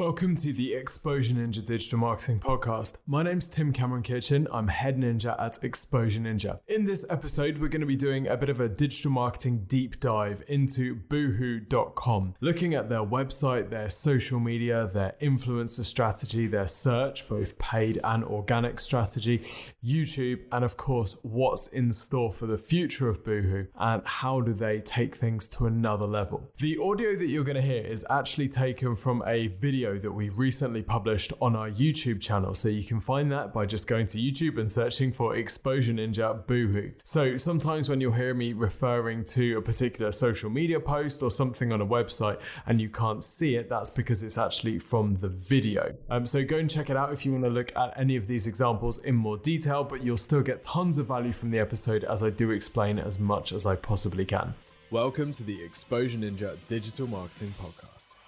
Welcome to the Exposure Ninja Digital Marketing Podcast. My name's Tim Cameron Kitchen. I'm head ninja at Exposure Ninja. In this episode, we're going to be doing a bit of a digital marketing deep dive into boohoo.com, looking at their website, their social media, their influencer strategy, their search, both paid and organic strategy, YouTube, and of course, what's in store for the future of Boohoo and how do they take things to another level. The audio that you're going to hear is actually taken from a video video that we've recently published on our YouTube channel. So you can find that by just going to YouTube and searching for Exposure Ninja Boohoo. So sometimes when you'll hear me referring to a particular social media post or something on a website and you can't see it, that's because it's actually from the video. Um, so go and check it out if you want to look at any of these examples in more detail, but you'll still get tons of value from the episode as I do explain as much as I possibly can. Welcome to the Exposure Ninja Digital Marketing Podcast.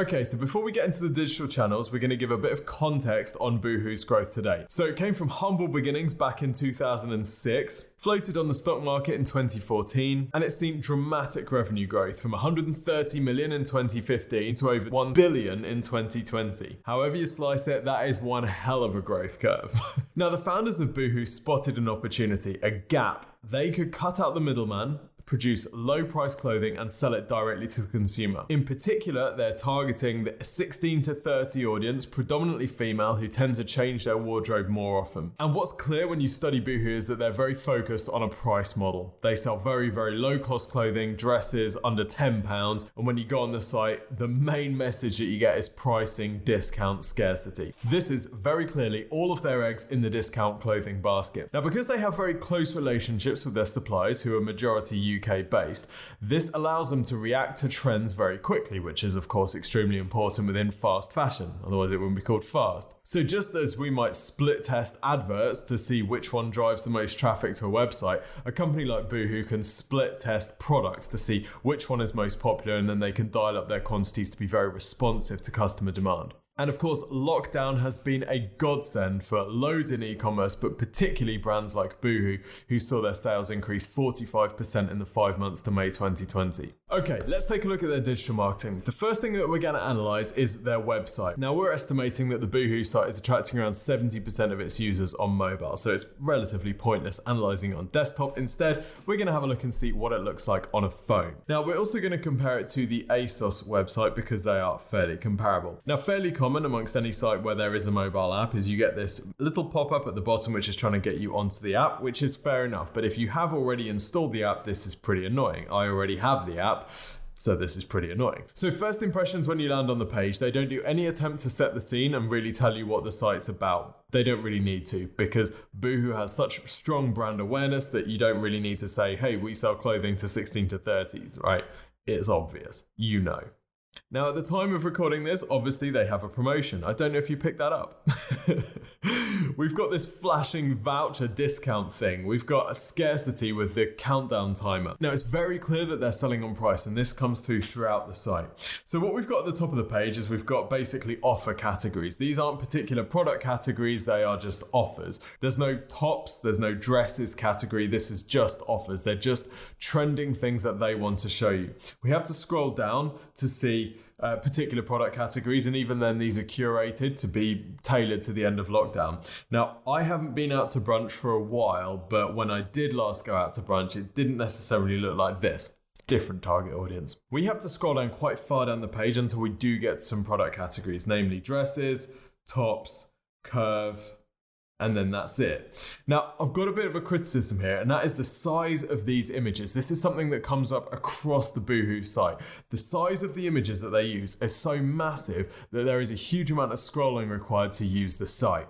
Okay, so before we get into the digital channels, we're going to give a bit of context on Boohoo's growth today. So it came from humble beginnings back in 2006, floated on the stock market in 2014, and it's seen dramatic revenue growth from 130 million in 2015 to over 1 billion in 2020. However you slice it, that is one hell of a growth curve. now, the founders of Boohoo spotted an opportunity, a gap. They could cut out the middleman produce low price clothing and sell it directly to the consumer. In particular, they're targeting the 16 to 30 audience, predominantly female, who tend to change their wardrobe more often. And what's clear when you study Boohoo is that they're very focused on a price model. They sell very, very low cost clothing, dresses under £10, and when you go on the site, the main message that you get is pricing, discount, scarcity. This is very clearly all of their eggs in the discount clothing basket. Now, because they have very close relationships with their suppliers, who are majority UK UK based. This allows them to react to trends very quickly, which is, of course, extremely important within fast fashion. Otherwise, it wouldn't be called fast. So, just as we might split test adverts to see which one drives the most traffic to a website, a company like Boohoo can split test products to see which one is most popular and then they can dial up their quantities to be very responsive to customer demand. And of course, lockdown has been a godsend for loads in e commerce, but particularly brands like Boohoo, who saw their sales increase 45% in the five months to May 2020. Okay, let's take a look at their digital marketing. The first thing that we're going to analyze is their website. Now, we're estimating that the Boohoo site is attracting around 70% of its users on mobile, so it's relatively pointless analyzing on desktop. Instead, we're going to have a look and see what it looks like on a phone. Now, we're also going to compare it to the ASOS website because they are fairly comparable. Now, fairly common common amongst any site where there is a mobile app is you get this little pop up at the bottom which is trying to get you onto the app, which is fair enough. But if you have already installed the app, this is pretty annoying. I already have the app. So this is pretty annoying. So first impressions when you land on the page, they don't do any attempt to set the scene and really tell you what the site's about. They don't really need to because Boohoo has such strong brand awareness that you don't really need to say, hey, we sell clothing to 16 to 30s, right? It's obvious. You know. Now, at the time of recording this, obviously they have a promotion. I don't know if you picked that up. We've got this flashing voucher discount thing. We've got a scarcity with the countdown timer. Now, it's very clear that they're selling on price, and this comes through throughout the site. So, what we've got at the top of the page is we've got basically offer categories. These aren't particular product categories, they are just offers. There's no tops, there's no dresses category. This is just offers. They're just trending things that they want to show you. We have to scroll down to see uh, particular product categories, and even then, these are curated to be tailored to the end of lockdown. Now, I haven't been out to brunch for a while, but when I did last go out to brunch, it didn't necessarily look like this different target audience. We have to scroll down quite far down the page until we do get some product categories, namely dresses, tops, curve, and then that's it. Now, I've got a bit of a criticism here, and that is the size of these images. This is something that comes up across the Boohoo site. The size of the images that they use is so massive that there is a huge amount of scrolling required to use the site.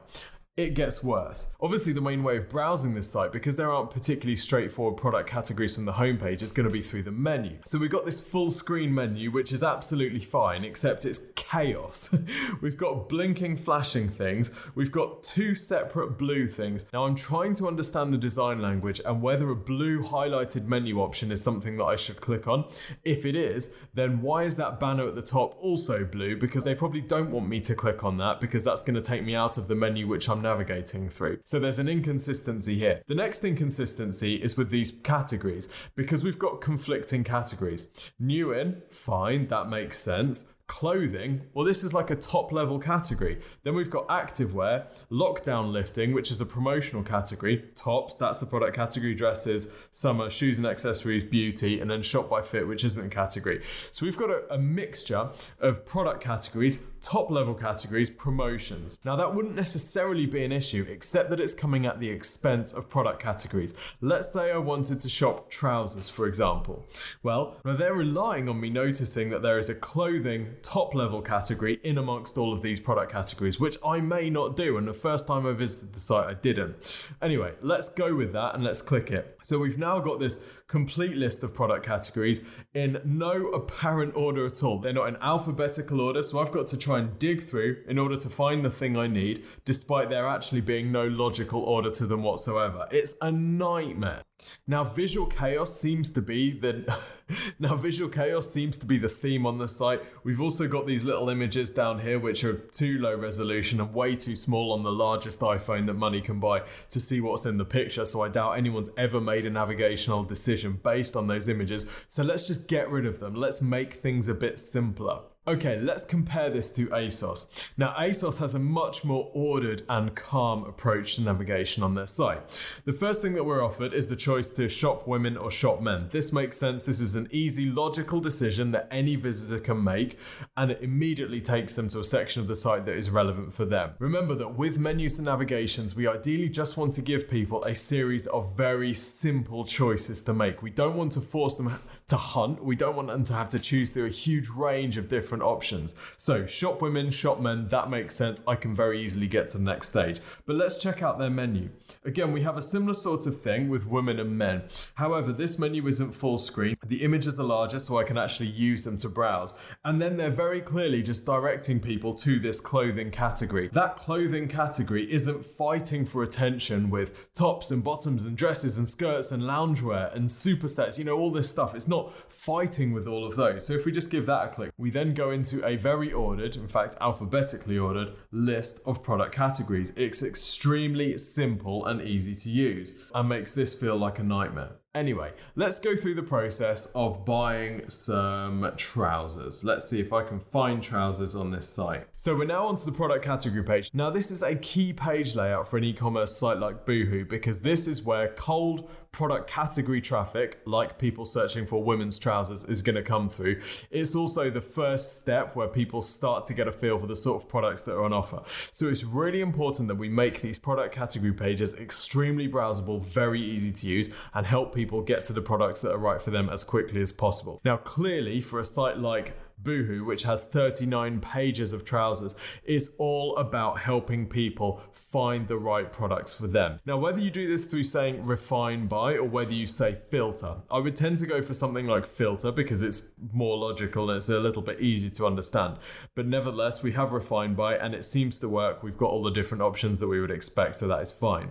It gets worse. Obviously, the main way of browsing this site, because there aren't particularly straightforward product categories from the homepage, is going to be through the menu. So we've got this full screen menu, which is absolutely fine, except it's chaos. we've got blinking, flashing things. We've got two separate blue things. Now, I'm trying to understand the design language and whether a blue highlighted menu option is something that I should click on. If it is, then why is that banner at the top also blue? Because they probably don't want me to click on that because that's going to take me out of the menu which I'm navigating through. So there's an inconsistency here. The next inconsistency is with these categories because we've got conflicting categories. New in, fine, that makes sense clothing, well, this is like a top level category. Then we've got activewear, lockdown lifting, which is a promotional category, tops, that's the product category, dresses, summer, shoes and accessories, beauty, and then shop by fit, which isn't a category. So we've got a, a mixture of product categories, top level categories, promotions. Now, that wouldn't necessarily be an issue, except that it's coming at the expense of product categories. Let's say I wanted to shop trousers, for example. Well, now they're relying on me noticing that there is a clothing top level category in amongst all of these product categories, which I may not do. And the first time I visited the site, I didn't. Anyway, let's go with that and let's click it. So we've now got this complete list of product categories in no apparent order at all. They're not in alphabetical order, so I've got to try and dig through in order to find the thing I need, despite there actually being no logical order to them whatsoever. It's a nightmare. Now, visual chaos seems to be the now visual chaos seems to be the theme on the site. We've also got these little images down here which are too low resolution and way too small on the largest iPhone that money can buy to see what's in the picture. So I doubt anyone's ever made a navigational decision based on those images. So let's just get rid of them. Let's make things a bit simpler. Okay, let's compare this to ASOS. Now, ASOS has a much more ordered and calm approach to navigation on their site. The first thing that we're offered is the choice to shop women or shop men. This makes sense. This is an easy, logical decision that any visitor can make, and it immediately takes them to a section of the site that is relevant for them. Remember that with menus and navigations, we ideally just want to give people a series of very simple choices to make. We don't want to force them to hunt. We don't want them to have to choose through a huge range of different options. So, shop women, shop men, that makes sense. I can very easily get to the next stage. But let's check out their menu. Again, we have a similar sort of thing with women and men. However, this menu isn't full screen. The images are larger, so I can actually use them to browse. And then they're very clearly just directing people to this clothing category. That clothing category isn't fighting for attention with tops and bottoms and dresses and skirts and loungewear and supersets, you know, all this stuff. It's not fighting with all of those. So if we just give that a click, we then go into a very ordered, in fact, alphabetically ordered list of product categories. It's extremely simple and easy to use and makes this feel like a nightmare. Anyway, let's go through the process of buying some trousers. Let's see if I can find trousers on this site. So we're now onto the product category page. Now this is a key page layout for an e-commerce site like Boohoo because this is where cold product category traffic, like people searching for women's trousers, is going to come through. It's also the first step where people start to get a feel for the sort of products that are on offer. So it's really important that we make these product category pages extremely browsable, very easy to use, and help people get to the products that are right for them as quickly as possible. Now, clearly, for a site like Boohoo, which has 39 pages of trousers, is all about helping people find the right products for them. Now, whether you do this through saying refine by or whether you say filter, I would tend to go for something like filter because it's more logical and it's a little bit easier to understand. But nevertheless, we have refine by and it seems to work. We've got all the different options that we would expect, so that is fine.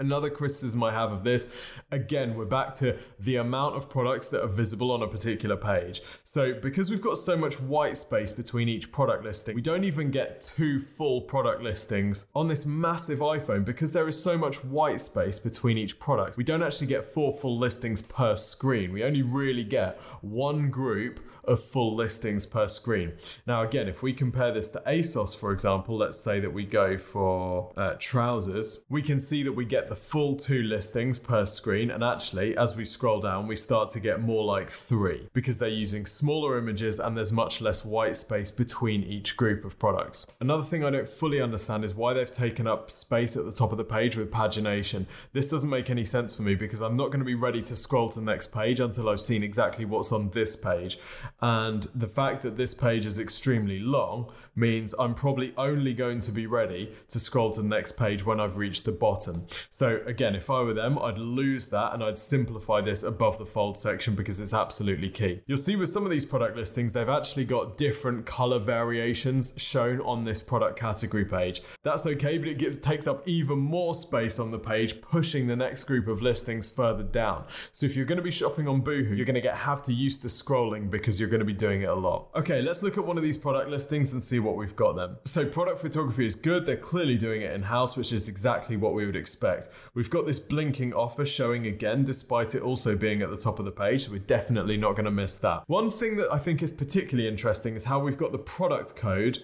Another criticism I have of this, again, we're back to the amount of products that are visible on a particular page. So, because we've got so much white space between each product listing, we don't even get two full product listings on this massive iPhone because there is so much white space between each product. We don't actually get four full listings per screen. We only really get one group of full listings per screen. Now, again, if we compare this to ASOS, for example, let's say that we go for uh, trousers, we can see that we get the full two listings per screen. And actually, as we scroll down, we start to get more like three because they're using smaller images and there's much less white space between each group of products. Another thing I don't fully understand is why they've taken up space at the top of the page with pagination. This doesn't make any sense for me because I'm not going to be ready to scroll to the next page until I've seen exactly what's on this page. And the fact that this page is extremely long means I'm probably only going to be ready to scroll to the next page when I've reached the bottom. So again, if I were them, I'd lose that and I'd simplify this above the fold section because it's absolutely key. You'll see with some of these product listings, they've actually got different color variations shown on this product category page. That's okay, but it gives takes up even more space on the page, pushing the next group of listings further down. So if you're going to be shopping on Boohoo, you're going to get have to used to scrolling because you're going to be doing it a lot. Okay, let's look at one of these product listings and see what we've got then. So product photography is good. They're clearly doing it in-house, which is exactly what we would expect. We've got this blinking offer showing again, despite it also being at the top of the page. So we're definitely not going to miss that. One thing that I think is particularly interesting is how we've got the product code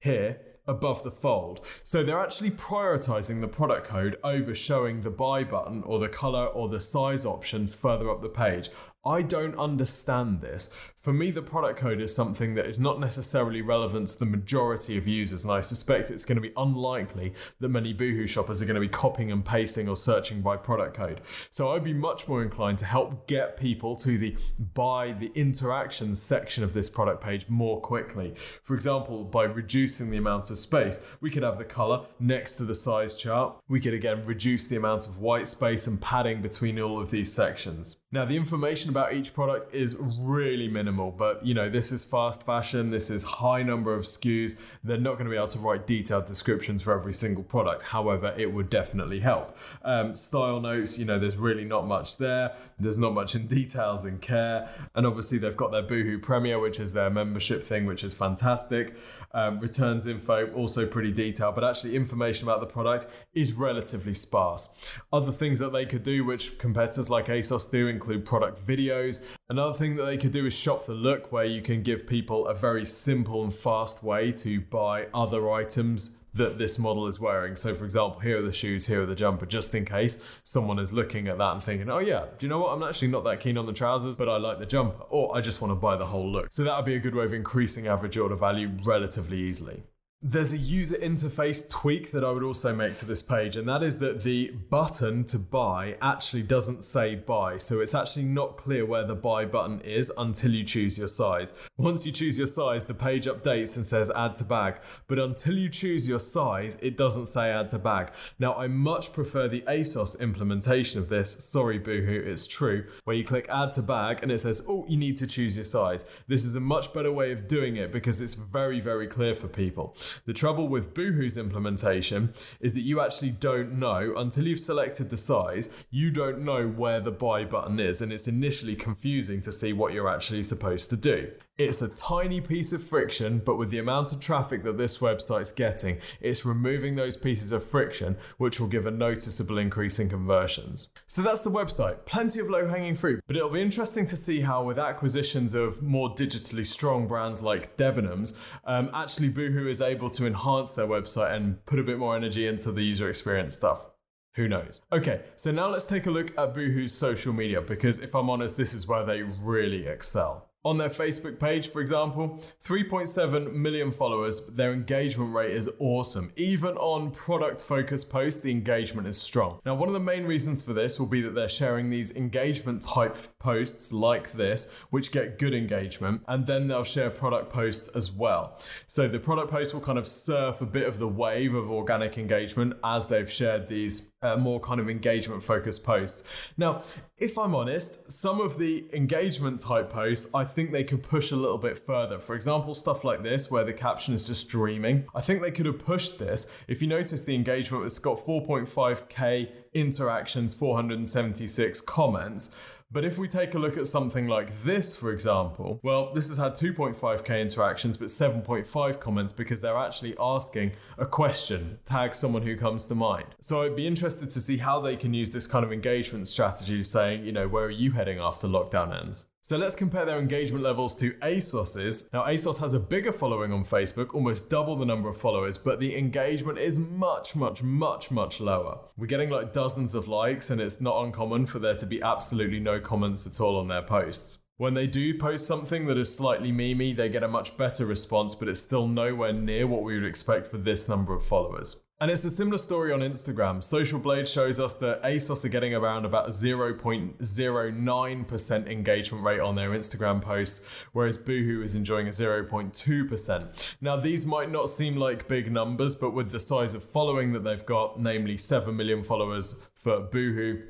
here above the fold. So they're actually prioritizing the product code over showing the buy button or the color or the size options further up the page. I don't understand this. For me, the product code is something that is not necessarily relevant to the majority of users, and I suspect it's going to be unlikely that many Boohoo shoppers are going to be copying and pasting or searching by product code. So I'd be much more inclined to help get people to the buy the interactions section of this product page more quickly. For example, by reducing the amount of space, we could have the color next to the size chart. We could again reduce the amount of white space and padding between all of these sections. Now, the information about each product is really minimal, but you know, this is fast fashion, this is high number of SKUs. They're not going to be able to write detailed descriptions for every single product. However, it would definitely help. Um, style notes, you know, there's really not much there. There's not much in details and care. And obviously, they've got their Boohoo Premier, which is their membership thing, which is fantastic. Um, returns info, also pretty detailed, but actually, information about the product is relatively sparse. Other things that they could do, which competitors like ASOS do, include product videos. Another thing that they could do is shop the look, where you can give people a very simple and fast way to buy other items that this model is wearing. So, for example, here are the shoes, here are the jumper, just in case someone is looking at that and thinking, oh, yeah, do you know what? I'm actually not that keen on the trousers, but I like the jumper, or I just want to buy the whole look. So, that would be a good way of increasing average order value relatively easily. There's a user interface tweak that I would also make to this page, and that is that the button to buy actually doesn't say buy. So it's actually not clear where the buy button is until you choose your size. Once you choose your size, the page updates and says add to bag. But until you choose your size, it doesn't say add to bag. Now, I much prefer the ASOS implementation of this. Sorry, Boohoo, it's true. Where you click add to bag and it says, oh, you need to choose your size. This is a much better way of doing it because it's very, very clear for people. The trouble with Boohoo's implementation is that you actually don't know until you've selected the size, you don't know where the buy button is, and it's initially confusing to see what you're actually supposed to do. It's a tiny piece of friction, but with the amount of traffic that this website's getting, it's removing those pieces of friction, which will give a noticeable increase in conversions. So that's the website. Plenty of low hanging fruit, but it'll be interesting to see how, with acquisitions of more digitally strong brands like Debenhams, um, actually Boohoo is able to enhance their website and put a bit more energy into the user experience stuff. Who knows? Okay, so now let's take a look at Boohoo's social media because if I'm honest, this is where they really excel. On their Facebook page, for example, 3.7 million followers, their engagement rate is awesome. Even on product focused posts, the engagement is strong. Now, one of the main reasons for this will be that they're sharing these engagement type posts like this, which get good engagement, and then they'll share product posts as well. So the product posts will kind of surf a bit of the wave of organic engagement as they've shared these uh, more kind of engagement focused posts. Now, if I'm honest, some of the engagement type posts, I think they could push a little bit further. For example, stuff like this, where the caption is just dreaming. I think they could have pushed this. If you notice the engagement, it's got 4.5k interactions, 476 comments. But if we take a look at something like this, for example, well, this has had 2.5k interactions, but 7.5 comments because they're actually asking a question, tag someone who comes to mind. So I'd be interested to see how they can use this kind of engagement strategy, saying, you know, where are you heading after lockdown ends? So let's compare their engagement levels to ASOS's. Now, ASOS has a bigger following on Facebook, almost double the number of followers, but the engagement is much, much, much, much lower. We're getting like dozens of likes, and it's not uncommon for there to be absolutely no comments at all on their posts. When they do post something that is slightly memey, they get a much better response, but it's still nowhere near what we would expect for this number of followers. And it's a similar story on Instagram. Social Blade shows us that ASOS are getting around about 0.09% engagement rate on their Instagram posts, whereas Boohoo is enjoying a 0.2%. Now, these might not seem like big numbers, but with the size of following that they've got, namely 7 million followers for Boohoo,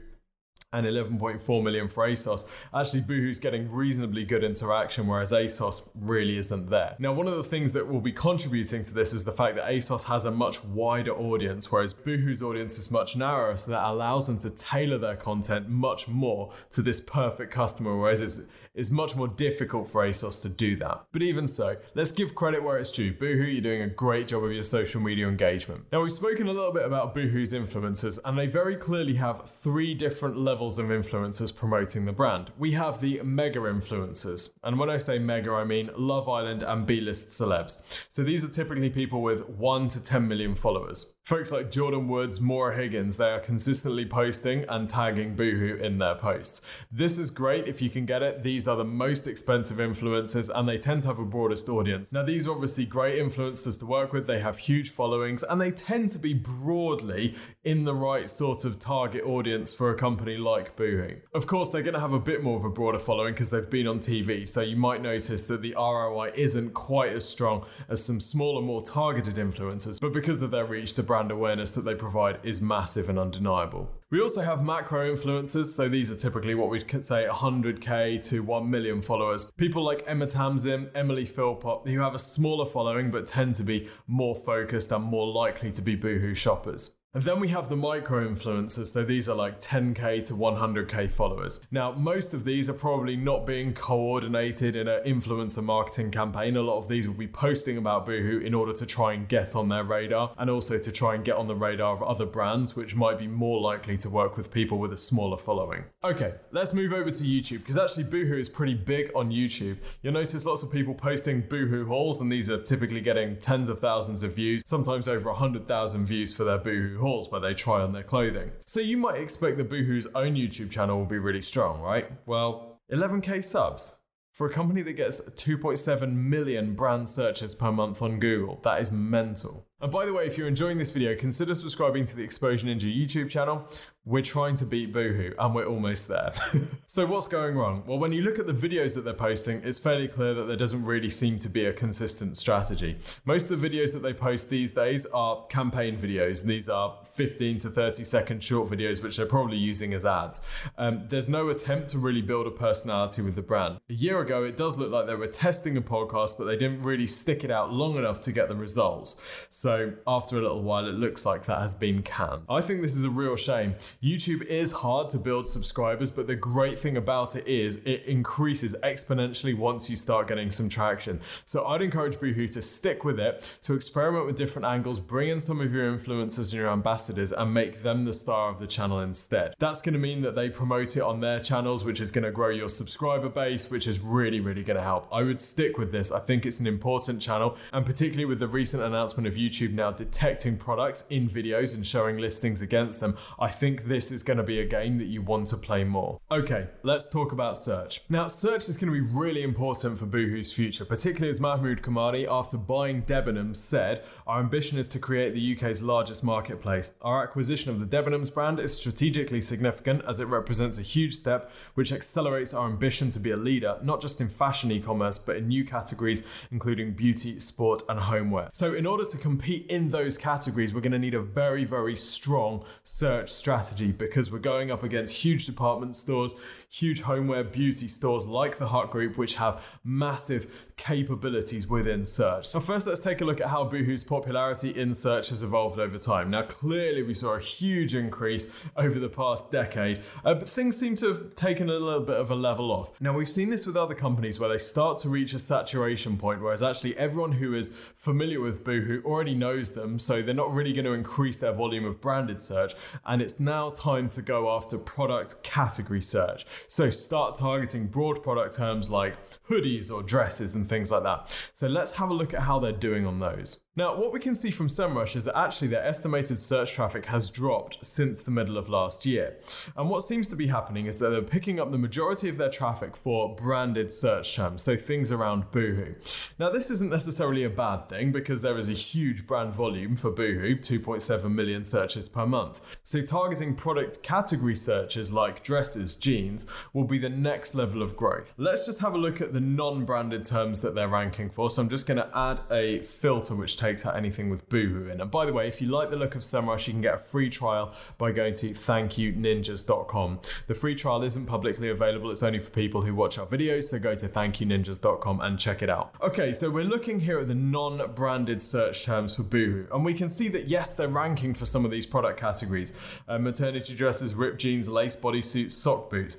and 11.4 million for ASOS. Actually, Boohoo's getting reasonably good interaction, whereas ASOS really isn't there. Now, one of the things that will be contributing to this is the fact that ASOS has a much wider audience, whereas Boohoo's audience is much narrower, so that allows them to tailor their content much more to this perfect customer, whereas it's, it's much more difficult for ASOS to do that. But even so, let's give credit where it's due. Boohoo, you're doing a great job of your social media engagement. Now, we've spoken a little bit about Boohoo's influencers, and they very clearly have three different levels levels of influencers promoting the brand. We have the mega influencers. And when I say mega, I mean Love Island and B list celebs. So these are typically people with 1 to 10 million followers. Folks like Jordyn Woods, Maura Higgins, they are consistently posting and tagging Boohoo in their posts. This is great if you can get it. These are the most expensive influencers and they tend to have a broadest audience. Now, these are obviously great influencers to work with. They have huge followings and they tend to be broadly in the right sort of target audience for a company like like Boohoo. Of course, they're going to have a bit more of a broader following because they've been on TV, so you might notice that the ROI isn't quite as strong as some smaller, more targeted influencers, but because of their reach, the brand awareness that they provide is massive and undeniable. We also have macro influencers, so these are typically what we'd say 100k to 1 million followers. People like Emma Tamzin, Emily Philpott, who have a smaller following but tend to be more focused and more likely to be Boohoo shoppers. And then we have the micro influencers, so these are like 10k to 100k followers. Now, most of these are probably not being coordinated in an influencer marketing campaign. A lot of these will be posting about Boohoo in order to try and get on their radar and also to try and get on the radar of other brands, which might be more likely to work with people with a smaller following. Okay, let's move over to YouTube because actually Boohoo is pretty big on YouTube. You'll notice lots of people posting Boohoo hauls, and these are typically getting tens of thousands of views, sometimes over 100,000 views for their Boohoo hauls where they try on their clothing. So you might expect that Boohoo's own YouTube channel will be really strong, right? Well, 11k subs. For a company that gets 2.7 million brand searches per month on Google, that is mental. And by the way, if you're enjoying this video, consider subscribing to the Exposure Ninja YouTube channel. We're trying to beat Boohoo, and we're almost there. so what's going wrong? Well, when you look at the videos that they're posting, it's fairly clear that there doesn't really seem to be a consistent strategy. Most of the videos that they post these days are campaign videos. These are 15 to 30 second short videos, which they're probably using as ads. Um, there's no attempt to really build a personality with the brand. A year ago, it does look like they were testing a podcast, but they didn't really stick it out long enough to get the results. So so after a little while, it looks like that has been canned. I think this is a real shame. YouTube is hard to build subscribers, but the great thing about it is it increases exponentially once you start getting some traction. So I'd encourage Boohoo to stick with it, to experiment with different angles, bring in some of your influencers and your ambassadors, and make them the star of the channel instead. That's going to mean that they promote it on their channels, which is going to grow your subscriber base, which is really, really going to help. I would stick with this. I think it's an important channel, and particularly with the recent announcement of YouTube YouTube now detecting products in videos and showing listings against them, I think this is going to be a game that you want to play more. Okay, let's talk about search. Now, search is going to be really important for Boohoo's future, particularly as Mahmoud Kamani, after buying Debenhams, said, Our ambition is to create the UK's largest marketplace. Our acquisition of the Debenhams brand is strategically significant as it represents a huge step which accelerates our ambition to be a leader, not just in fashion e commerce, but in new categories, including beauty, sport, and homeware. So, in order to compete compete in those categories, we're going to need a very, very strong search strategy because we're going up against huge department stores, huge homeware beauty stores like the Hut Group, which have massive capabilities within search. So, first, let's take a look at how Boohoo's popularity in search has evolved over time. Now, clearly, we saw a huge increase over the past decade, uh, but things seem to have taken a little bit of a level off. Now, we've seen this with other companies where they start to reach a saturation point, whereas actually everyone who is familiar with Boohoo already knows them, so they're not really going to increase their volume of branded search. And it's now time to go after product category search. So start targeting broad product terms like hoodies or dresses and things like that. So let's have a look at how they're doing on those. Now, what we can see from SEMrush is that actually their estimated search traffic has dropped since the middle of last year. And what seems to be happening is that they're picking up the majority of their traffic for branded search terms, so things around Boohoo. Now, this isn't necessarily a bad thing because there is a huge brand volume for Boohoo, 2.7 million searches per month. So targeting product category searches like dresses, jeans, will be the next level of growth. Let's just have a look at the non-branded terms that they're ranking for. So I'm just going to add a filter which takes takes out anything with Boohoo in. And by the way, if you like the look of SEMrush, you can get a free trial by going to thankyouninjas.com. The free trial isn't publicly available, it's only for people who watch our videos, so go to thankyouninjas.com and check it out. Okay, so we're looking here at the non branded search terms for Boohoo, and we can see that yes, they're ranking for some of these product categories uh, maternity dresses, ripped jeans, lace bodysuits, sock boots.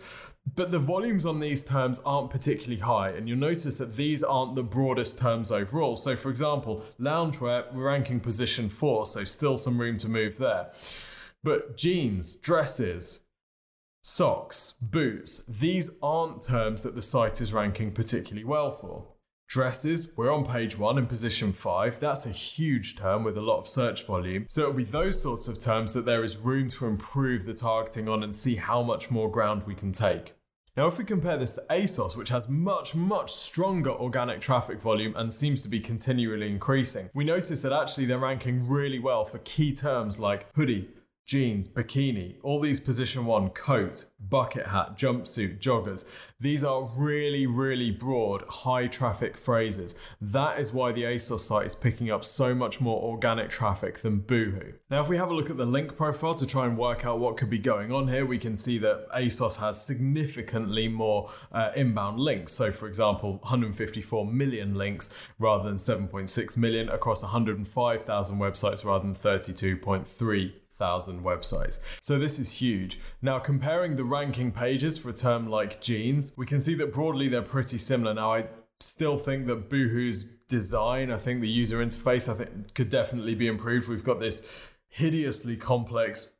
But the volumes on these terms aren't particularly high, and you'll notice that these aren't the broadest terms overall. So, for example, loungewear ranking position four, so still some room to move there. But jeans, dresses, socks, boots, these aren't terms that the site is ranking particularly well for. Dresses, we're on page one in position five. That's a huge term with a lot of search volume. So it'll be those sorts of terms that there is room to improve the targeting on and see how much more ground we can take. Now, if we compare this to ASOS, which has much, much stronger organic traffic volume and seems to be continually increasing, we notice that actually they're ranking really well for key terms like hoodie, jeans, bikini, all these position one, coat, bucket hat, jumpsuit, joggers. These are really, really broad, high traffic phrases. That is why the ASOS site is picking up so much more organic traffic than Boohoo. Now, if we have a look at the link profile to try and work out what could be going on here, we can see that ASOS has significantly more uh, inbound links. So, for example, 154 million links rather than 7.6 million across 105,000 websites rather than 32.3 thousand websites. So this is huge. Now comparing the ranking pages for a term like jeans, we can see that broadly they're pretty similar. Now I still think that Boohoo's design, I think the user interface, I think could definitely be improved. We've got this hideously complex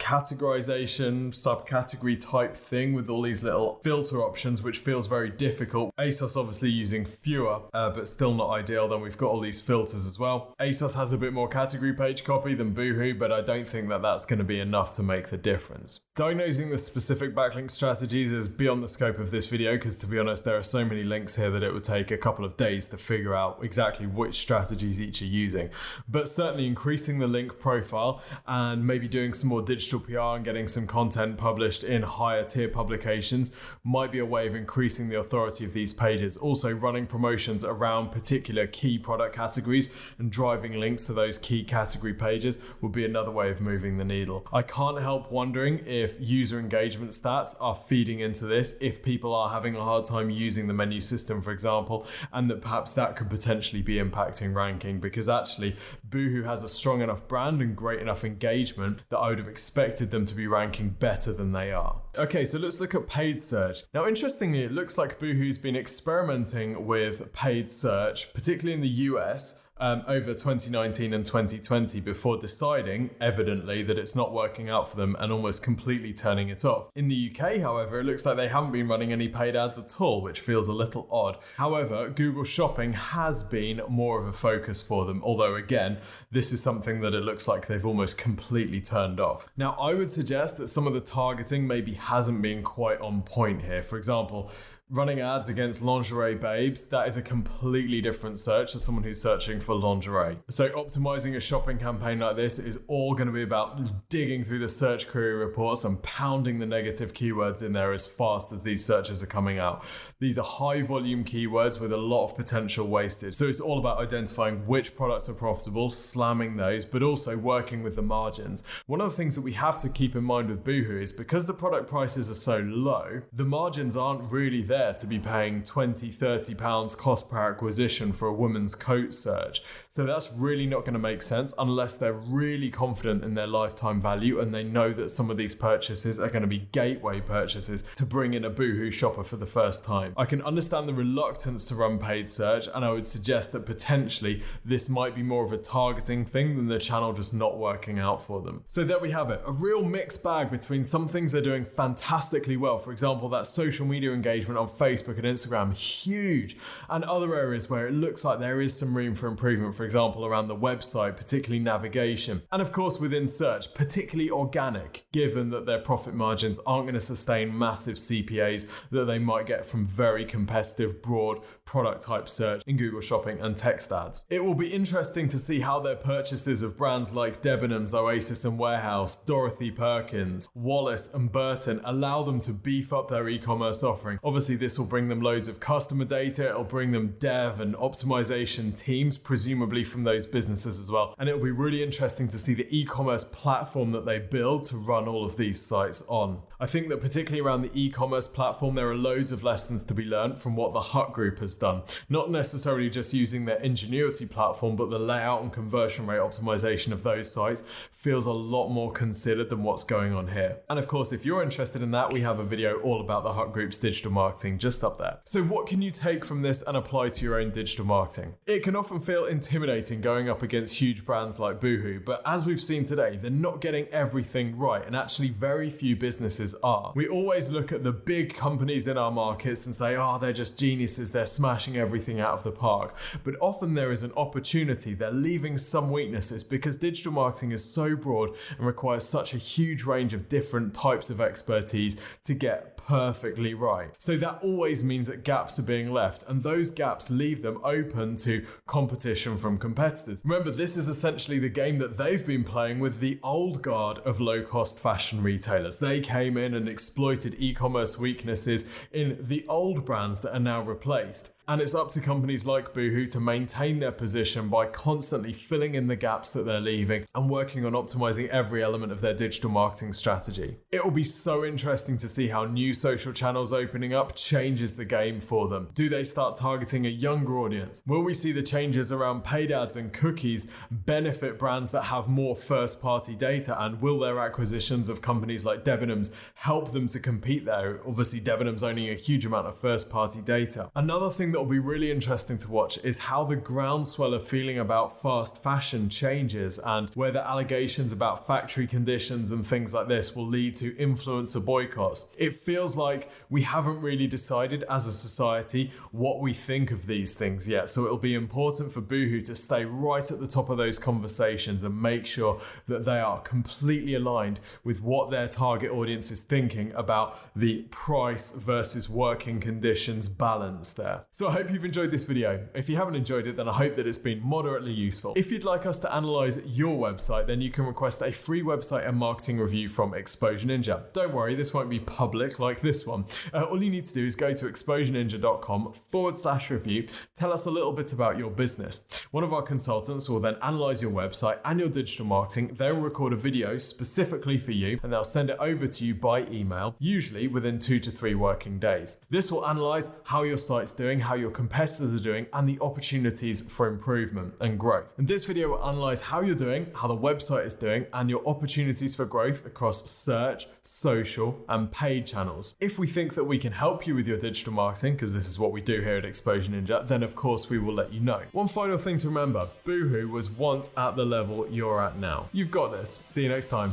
categorization, subcategory type thing with all these little filter options, which feels very difficult. ASOS obviously using fewer, uh, but still not ideal. Then we've got all these filters as well. ASOS has a bit more category page copy than Boohoo, but I don't think that that's going to be enough to make the difference. Diagnosing the specific backlink strategies is beyond the scope of this video because, to be honest, there are so many links here that it would take a couple of days to figure out exactly which strategies each are using. But certainly increasing the link profile and maybe doing some more digital PR and getting some content published in higher tier publications might be a way of increasing the authority of these pages. Also, running promotions around particular key product categories and driving links to those key category pages would be another way of moving the needle. I can't help wondering if user engagement stats are feeding into this, if people are having a hard time using the menu system, for example, and that perhaps that could potentially be impacting ranking because actually Boohoo has a strong enough brand and great enough engagement that I would have expected them to be ranking better than they are. Okay, so let's look at paid search. Now, interestingly, it looks like Boohoo's been experimenting with paid search, particularly in the US, um, over 2019 and 2020 before deciding, evidently, that it's not working out for them and almost completely turning it off. In the UK, however, it looks like they haven't been running any paid ads at all, which feels a little odd. However, Google Shopping has been more of a focus for them, although, again, this is something that it looks like they've almost completely turned off. Now, I would suggest that some of the targeting maybe hasn't been quite on point here. For example, running ads against lingerie babes, that is a completely different search to someone who's searching for lingerie. So, optimizing a shopping campaign like this is all going to be about digging through the search query reports and pounding the negative keywords in there as fast as these searches are coming out. These are high volume keywords with a lot of potential wasted. So, it's all about identifying which products are profitable, slamming those, but also working with the margins. One of the things that we have to keep in mind with Boohoo is because the product prices are so low, the margins aren't really there there to be paying 20, 30 pounds cost per acquisition for a woman's coat search. So that's really not going to make sense unless they're really confident in their lifetime value and they know that some of these purchases are going to be gateway purchases to bring in a Boohoo shopper for the first time. I can understand the reluctance to run paid search, and I would suggest that potentially this might be more of a targeting thing than the channel just not working out for them. So there we have it a real mixed bag between some things they're doing fantastically well. For example, that social media engagement on Facebook and Instagram, huge, and other areas where it looks like there is some room for improvement, for example, around the website, particularly navigation. And of course, within search, particularly organic, given that their profit margins aren't going to sustain massive CPAs that they might get from very competitive, broad product type search in Google Shopping and text ads. It will be interesting to see how their purchases of brands like Debenhams, Oasis and Warehouse, Dorothy Perkins, Wallis and Burton allow them to beef up their e-commerce offering. Obviously, this will bring them loads of customer data, it'll bring them dev and optimization teams, presumably from those businesses as well. And it'll be really interesting to see the e-commerce platform that they build to run all of these sites on. I think that particularly around the e-commerce platform, there are loads of lessons to be learned from what the Hut Group has done. Not necessarily just using their Ingenuity platform, but the layout and conversion rate optimization of those sites feels a lot more considered than what's going on here. And of course, if you're interested in that, we have a video all about the Hut Group's digital marketing just up there. So what can you take from this and apply to your own digital marketing? It can often feel intimidating going up against huge brands like Boohoo, but as we've seen today, they're not getting everything right, and actually very few businesses are. We always look at the big companies in our markets and say, oh, they're just geniuses, they're smashing everything out of the park. But often there is an opportunity, they're leaving some weaknesses because digital marketing is so broad and requires such a huge range of different types of expertise to get perfectly right. So that always means that gaps are being left, and those gaps leave them open to competition from competitors. Remember, this is essentially the game that they've been playing with the old guard of low cost fashion retailers. They came in and exploited e commerce weaknesses in the old brands that are now replaced. And it's up to companies like Boohoo to maintain their position by constantly filling in the gaps that they're leaving and working on optimizing every element of their digital marketing strategy. It will be so interesting to see how new social channels opening up changes the game for them. Do they start targeting a younger audience? Will we see the changes around paid ads and cookies benefit brands that have more first party data? And will their acquisitions of companies like Debenhams help them to compete there? Obviously, Debenhams owning a huge amount of first party data. Another thing that will be really interesting to watch is how the groundswell of feeling about fast fashion changes and whether allegations about factory conditions and things like this will lead to influencer boycotts. It feels like we haven't really decided as a society what we think of these things yet. So it'll be important for Boohoo to stay right at the top of those conversations and make sure that they are completely aligned with what their target audience is thinking about the price versus working conditions balance there. I hope you've enjoyed this video. If you haven't enjoyed it, then I hope that it's been moderately useful. If you'd like us to analyze your website, then you can request a free website and marketing review from Exposure Ninja. Don't worry, this won't be public like this one. Uh, all you need to do is go to exposureninja.com forward slash review, tell us a little bit about your business. One of our consultants will then analyze your website and your digital marketing. They'll record a video specifically for you and they'll send it over to you by email, usually within two to three working days. This will analyze how your site's doing, how your competitors are doing, and the opportunities for improvement and growth. In this video we'll analyze how you're doing, how the website is doing, and your opportunities for growth across search, social, and paid channels. If we think that we can help you with your digital marketing, because this is what we do here at Exposure Ninja, then of course we will let you know. One final thing to remember Boohoo was once at the level you're at now. You've got this. See you next time.